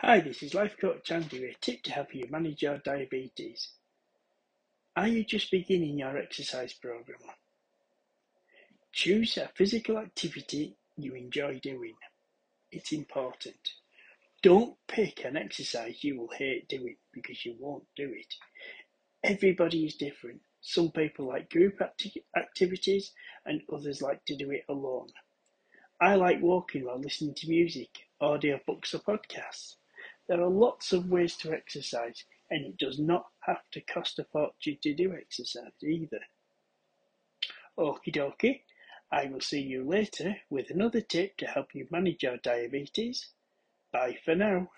Hi, this is Life Coach Andy with a tip to help you manage your diabetes. Are you just beginning your exercise program? Choose a physical activity you enjoy doing. It's important. Don't pick an exercise you will hate doing because you won't do it. Everybody is different. Some people like group acti- activities and others like to do it alone. I like walking while listening to music, audio books or podcasts. There are lots of ways to exercise, and it does not have to cost a fortune to do exercise either. Okie dokie, I will see you later with another tip to help you manage your diabetes. Bye for now.